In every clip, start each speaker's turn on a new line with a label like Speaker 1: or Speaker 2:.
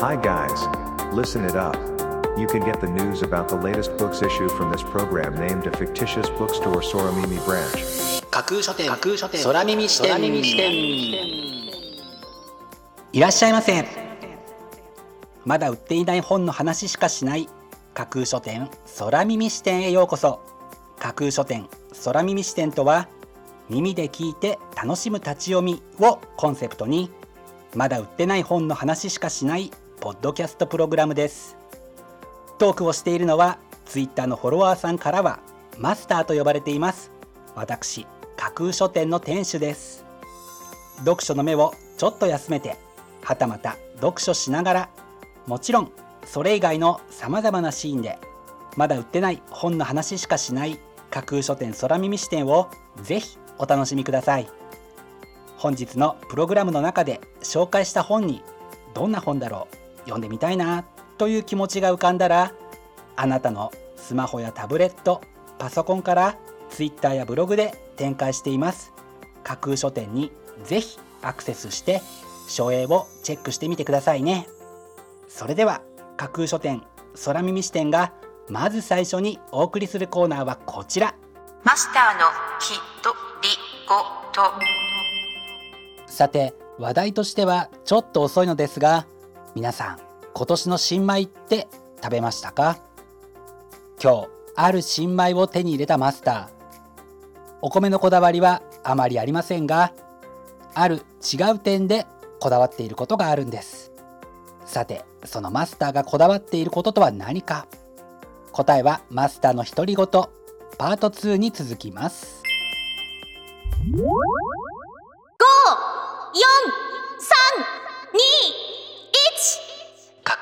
Speaker 1: Hi guys. Listen it up. You can get the news about the latest books issue from this program named a fictitious bookstore Soramimi branch.
Speaker 2: 架空書店架空書店空耳視点空耳視点いらっしゃいませまだ売っていない本の話しかしない架空書店空耳視点へようこそ架空書店空耳視点とは耳で聞いて楽しむ立ち読みをコンセプトにまだ売ってない本の話しかしないポッドキャストプログラムです。トークをしているのはツイッターのフォロワーさんからはマスターと呼ばれています。私架空書店の店主です。読書の目をちょっと休めてはたまた読書しながらもちろんそれ以外のさまざまなシーンでまだ売ってない本の話しかしない架空書店空耳視点をぜひお楽しみください。本日のプログラムの中で紹介した本にどんな本だろう読んでみたいなという気持ちが浮かんだらあなたのスマホやタブレットパソコンから Twitter やブログで展開しています。架空書店にぜひアクセスして書影をチェックしてみてくださいね。それでは架空書店空耳視点がまず最初にお送りするコーナーはこちら。
Speaker 3: マスターのひとりごと
Speaker 2: さて話題としてはちょっと遅いのですが皆さん今年の新米って食べましたか？今日ある新米を手に入れたマスター。お米のこだわりはあまりありませんがある違う点でこだわっていることがあるんです。さてそのマスターがこだわっていることとは何か？答えはマスターの独り言パート2に続きます。5 4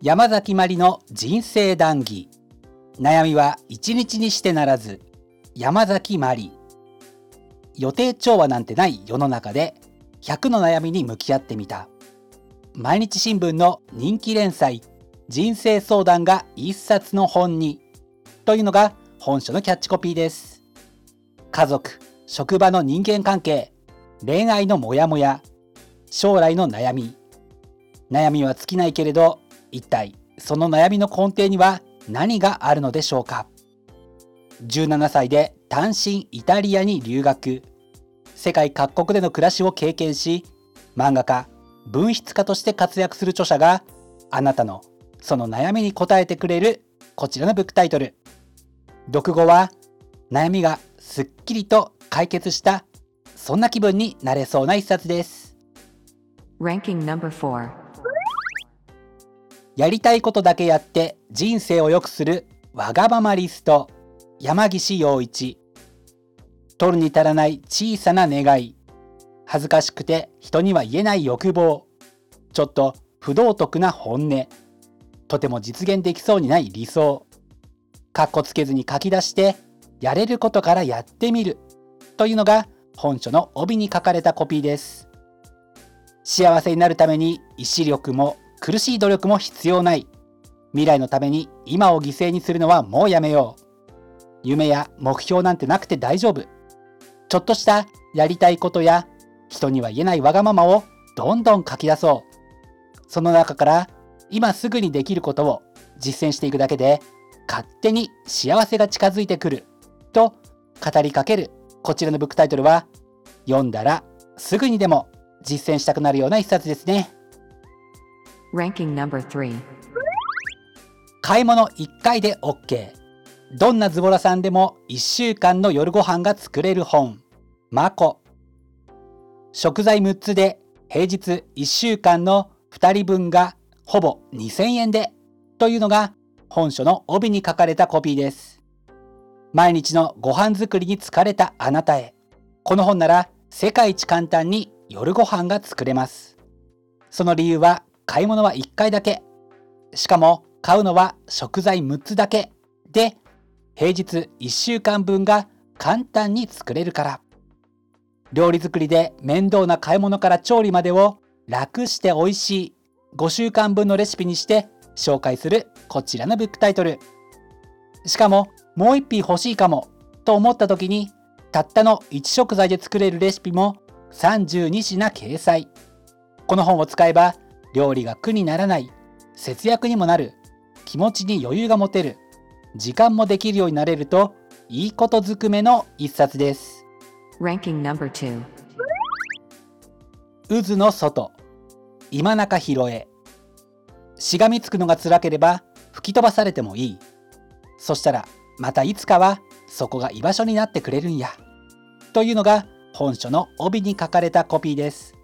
Speaker 2: 山崎まりの人生談義。悩みは一日にしてならず山崎まり予定調和なんてない世の中で100の悩みに向き合ってみた。毎日新聞の人気連載人生相談が一冊の本にというのが本書のキャッチコピーです。家族職場の人間関係恋愛のモヤモヤ将来の悩み。悩みは尽きないけれど一体その悩みの根底には何があるのでしょうか？17歳で単身イタリアに留学。世界各国での暮らしを経験し漫画家文筆家として活躍する著者があなたのその悩みに答えてくれるこちらのブックタイトル。読後は悩みがすっきりと解決したそんな気分になれそうな一冊です。やりたいことだけやって人生を良くするわがままリスト山岸陽一。取るに足らない小さな願い。恥ずかしくて人には言えない欲望。ちょっと不道徳な本音。とても実現できそうにない理想。かっこつけずに書き出してやれることからやってみる。というのが本書の帯に書かれたコピーです。幸せになるために意志力も苦しい努力も必要ない。未来のために今を犠牲にするのはもうやめよう。夢や目標なんてなくて大丈夫。ちょっとしたやりたいことや人には言えないわがままをどんどん書き出そう。その中から今すぐにできることを実践していくだけで勝手に幸せが近づいてくる。と語りかける。こちらのブックタイトルは読んだらすぐにでも実践したくなるような一冊ですね。
Speaker 3: Ranking number 3
Speaker 2: 買い物1回で OK どんなズボラさんでも1週間の夜ご飯が作れる本。マコ食材6つで平日1週間の2人分がほぼ2000円で。というのが本書の帯に書かれたコピーです。毎日のご飯作りに疲れたあなたへ。この本なら世界一簡単に夜ご飯が作れます。その理由は買い物は1回だけ。しかも買うのは食材6つだけ。で平日1週間分が簡単に作れるから。料理作りで面倒な買い物から調理までを楽して美味しい5週間分のレシピにして紹介するこちらのブックタイトル。しかももう一品欲しいかもと思った時にたったの1食材で作れるレシピも32品掲載。この本を使えば料理が苦にならない節約にもなる気持ちに余裕が持てる時間もできるようになれるといいことずくめの一冊です。
Speaker 4: Ranking number 2.
Speaker 2: 渦の外今中広江しがみつくのが辛ければ吹き飛ばされてもいい。そしたらまたいつかはそこが居場所になってくれるんや。というのが本書の帯に書かれたコピーです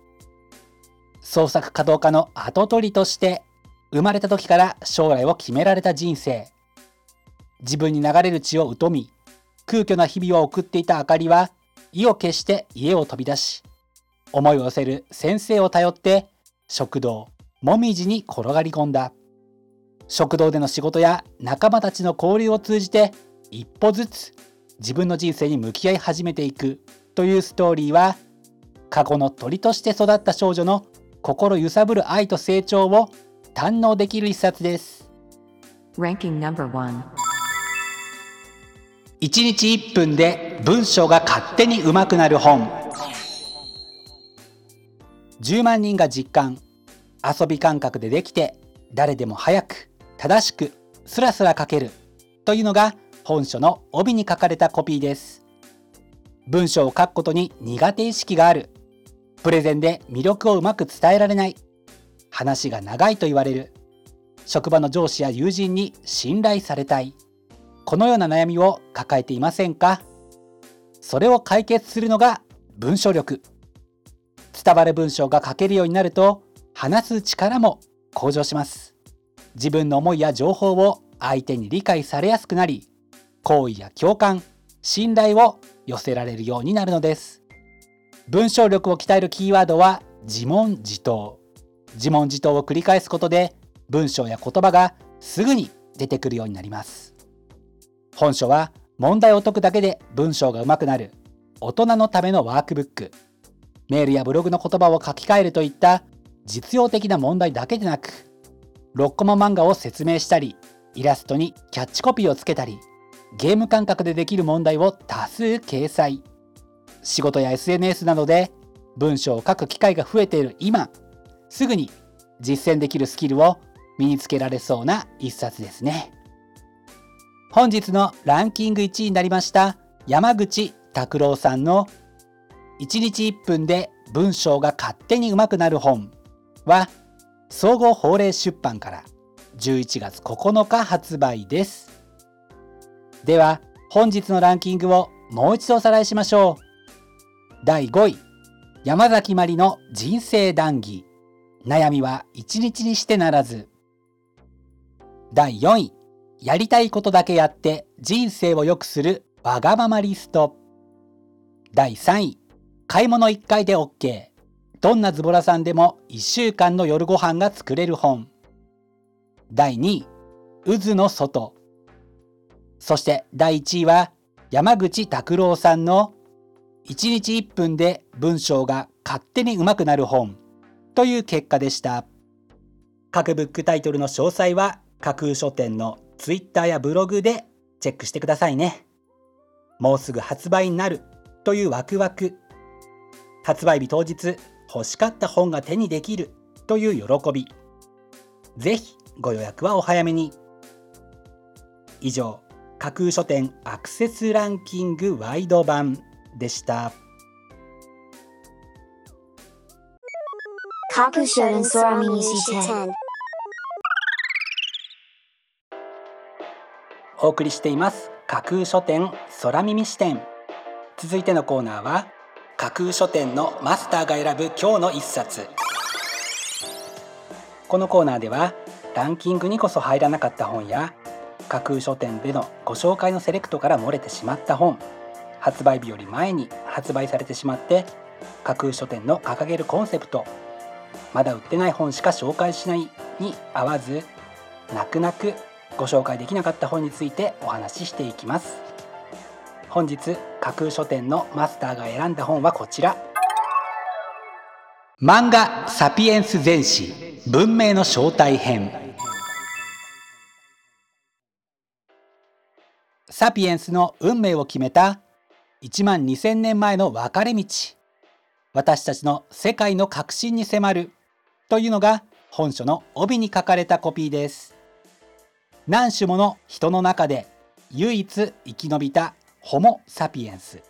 Speaker 2: 創作稼働家の跡取りとして生まれた時から将来を決められた人生。自分に流れる血を疎み空虚な日々を送っていたあかりは意を決して家を飛び出し思いを寄せる先生を頼って食堂もみじに転がり込んだ。食堂での仕事や仲間たちの交流を通じて一歩ずつ自分の人生に向き合い始めていくというストーリーは過去の鳥として育った少女の心揺さぶる愛と成長を堪能できる一冊です。
Speaker 4: Ranking number 1.
Speaker 2: 1日1分で文章が勝手に上手くなる本10万人が実感遊び感覚でできて誰でも早く正しくスラスラ書けるというのが本書の帯に書かれたコピーです文章を書くことに苦手意識があるプレゼンで魅力をうまく伝えられない。話が長いと言われる。職場の上司や友人に信頼されたい。このような悩みを抱えていませんか？それを解決するのが文章力。伝わる文章が書けるようになると話す力も向上します。自分の思いや情報を相手に理解されやすくなり好意や共感信頼を寄せられるようになるのです。文章力を鍛えるキーワードは自問自答。自問自答を繰り返すことで文章や言葉がすぐに出てくるようになります。本書は問題を解くだけで文章が上手くなる大人のためのワークブック。メールやブログの言葉を書き換えるといった実用的な問題だけでなく6コマ漫画を説明したりイラストにキャッチコピーをつけたりゲーム感覚でできる問題を多数掲載。仕事や SNS などで文章を書く機会が増えている今すぐに実践できるスキルを身につけられそうな一冊ですね。本日のランキング1位になりました山口拓郎さんの1日1分で文章が勝手に上手くなる本は総合法令出版から11月9日発売です。では本日のランキングをもう一度おさらいしましょう。第5位。山崎まりの人生談義。悩みは一日にしてならず。第4位。やりたいことだけやって人生を良くするわがままリスト。第3位。買い物1回で OK どんなズボラさんでも1週間の夜ご飯が作れる本。第2位。渦の外。そして第1位は山口拓郎さんの1日1分で文章が勝手に上手くなる本。という結果でした。各ブックタイトルの詳細は架空書店の Twitter やブログでチェックしてくださいね。もうすぐ発売になる。というワクワク。発売日当日欲しかった本が手にできる。という喜び。ぜひご予約はお早めに。以上架空書店アクセスランキングワイド版。でした。
Speaker 5: 架空書店空耳視点
Speaker 2: お送りしています。架空書店空耳視点。続いてのコーナーは架空書店のマスターが選ぶ今日の一冊。このコーナーではランキングにこそ入らなかった本や架空書店でのご紹介のセレクトから漏れてしまった本発売日より前に発売されてしまって架空書店の掲げるコンセプトまだ売ってない本しか紹介しないに合わず泣く泣くご紹介できなかった本についてお話ししていきます。本日架空書店のマスターが選んだ本はこちら。漫画サピエンス全史文明の正体編。サピエンスの運命を決めた1万2000年前の分かれ道。私たちの世界の革新に迫る。というのが本書の帯に書かれたコピーです。何種もの人の中で唯一生き延びたホモ・サピエンス。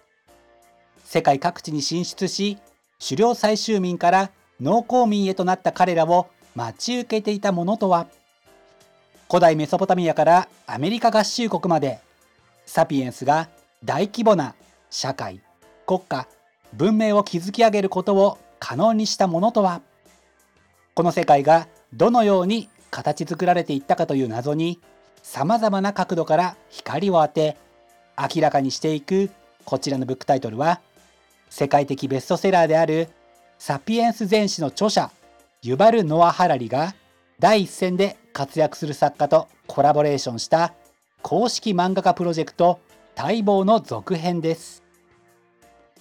Speaker 2: 世界各地に進出し狩猟採集民から農耕民へとなった彼らを待ち受けていたものとは。古代メソポタミアからアメリカ合衆国まで。サピエンスが大規模な社会国家文明を築き上げることを可能にしたものとは？この世界がどのように形作られていったかという謎にさまざまな角度から光を当て明らかにしていくこちらのブックタイトルは世界的ベストセラーである「サピエンス全史」の著者ユバル・ノア・ハラリが第一線で活躍する作家とコラボレーションした公式漫画家プロジェクト待望の続編です。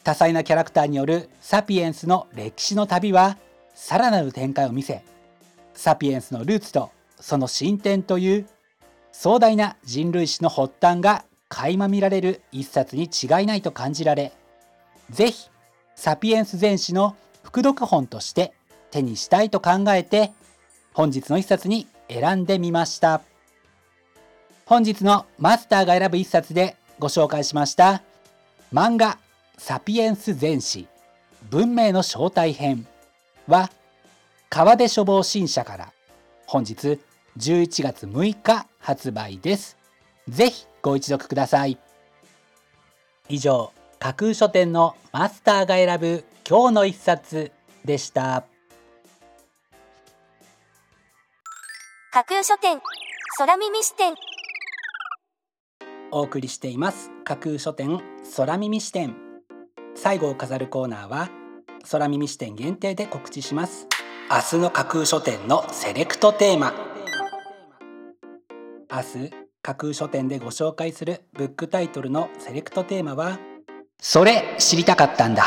Speaker 2: 多彩なキャラクターによるサピエンスの歴史の旅はさらなる展開を見せサピエンスのルーツとその進展という壮大な人類史の発端が垣間見られる一冊に違いないと感じられぜひサピエンス全史の副読本として手にしたいと考えて本日の一冊に選んでみました。本日のマスターが選ぶ一冊でご紹介しました漫画サピエンス全史文明の正体編は川出書房新社から本日11月6日発売です。ぜひご一読ください。以上架空書店のマスターが選ぶ今日の一冊でした。
Speaker 5: 架空書店空耳視点。
Speaker 2: お送りしています。架空書店空耳視点最後を飾るコーナーは空耳視点限定で告知します。明日の架空書店のセレクトテーマ。明日架空書店でご紹介するブックタイトルのセレクトテーマはそれ知りたかったんだ。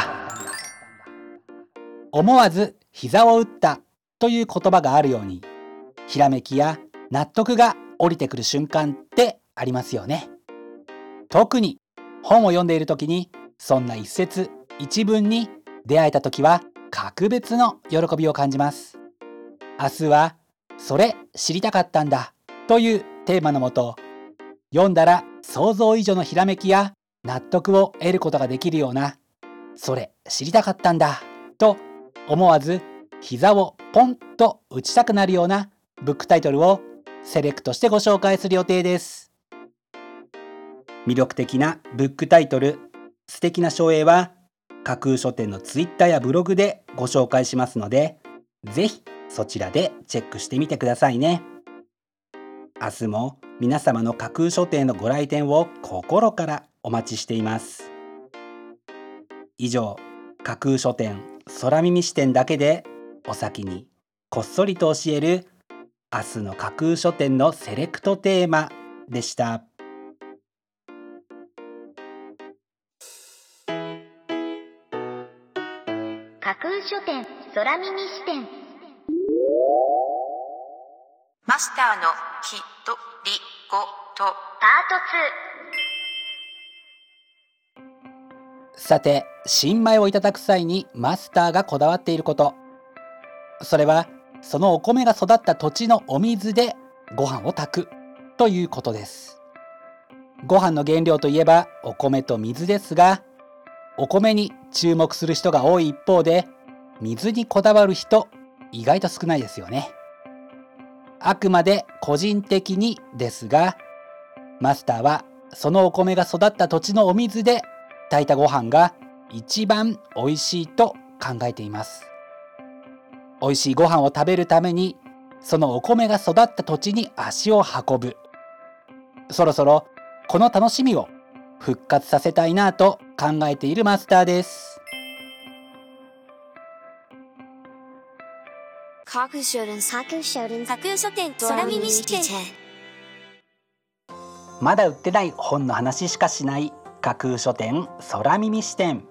Speaker 2: 思わず膝を打ったという言葉があるようにひらめきや納得が降りてくる瞬間ってありますよね。特に本を読んでいる時にそんな一節一文に出会えた時は格別の喜びを感じます。明日はそれ知りたかったんだというテーマのもと読んだら想像以上のひらめきや納得を得ることができるようなそれ知りたかったんだと思わず膝をポンと打ちたくなるようなブックタイトルをセレクトしてご紹介する予定です。魅力的なブックタイトル素敵な書影は架空書店のツイッターやブログでご紹介しますのでぜひそちらでチェックしてみてくださいね明日も皆様の架空書店のご来店を心からお待ちしています以上架空書店空耳視点だけでお先にこっそりと教える明日の架空書店のセレクトテーマでした。
Speaker 5: 書店空耳視点
Speaker 3: マスターのひとりごと。
Speaker 5: パート
Speaker 2: さて新米をいただく際にマスターがこだわっていること。それはそのお米が育った土地のお水でご飯を炊くということです。ご飯の原料といえばお米と水ですがお米に注目する人が多い一方で水にこだわる人意外と少ないですよね。あくまで個人的にですがマスターはそのお米が育った土地のお水で炊いたご飯が一番美味しいと考えています。美味しいご飯を食べるためにそのお米が育った土地に足を運ぶ。そろそろこの楽しみを復活させたいなと考えているマスターです。
Speaker 5: 架空書店架空書店架空書店空耳視点
Speaker 2: まだ売ってない本の話しかしない架空書店空耳視点。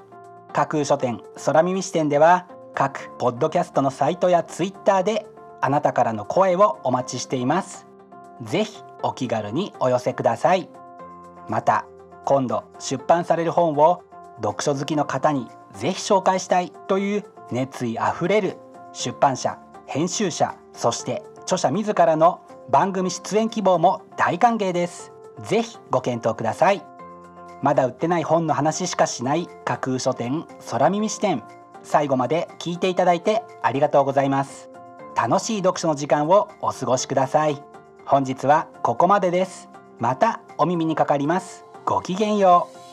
Speaker 2: 架空書店空耳視点では各ポッドキャストのサイトやツイッターであなたからの声をお待ちしています。ぜひお気軽にお寄せください。また今度出版される本を読書好きの方にぜひ紹介したいという熱意あふれる出版社編集者そして著者自らの番組出演希望も大歓迎です。ぜひご検討ください。まだ売ってない本の話しかしない架空書店空耳視点最後まで聞いていただいてありがとうございます。楽しい読書の時間をお過ごしください。本日はここまでです。またお耳にかかります。ごきげんよう。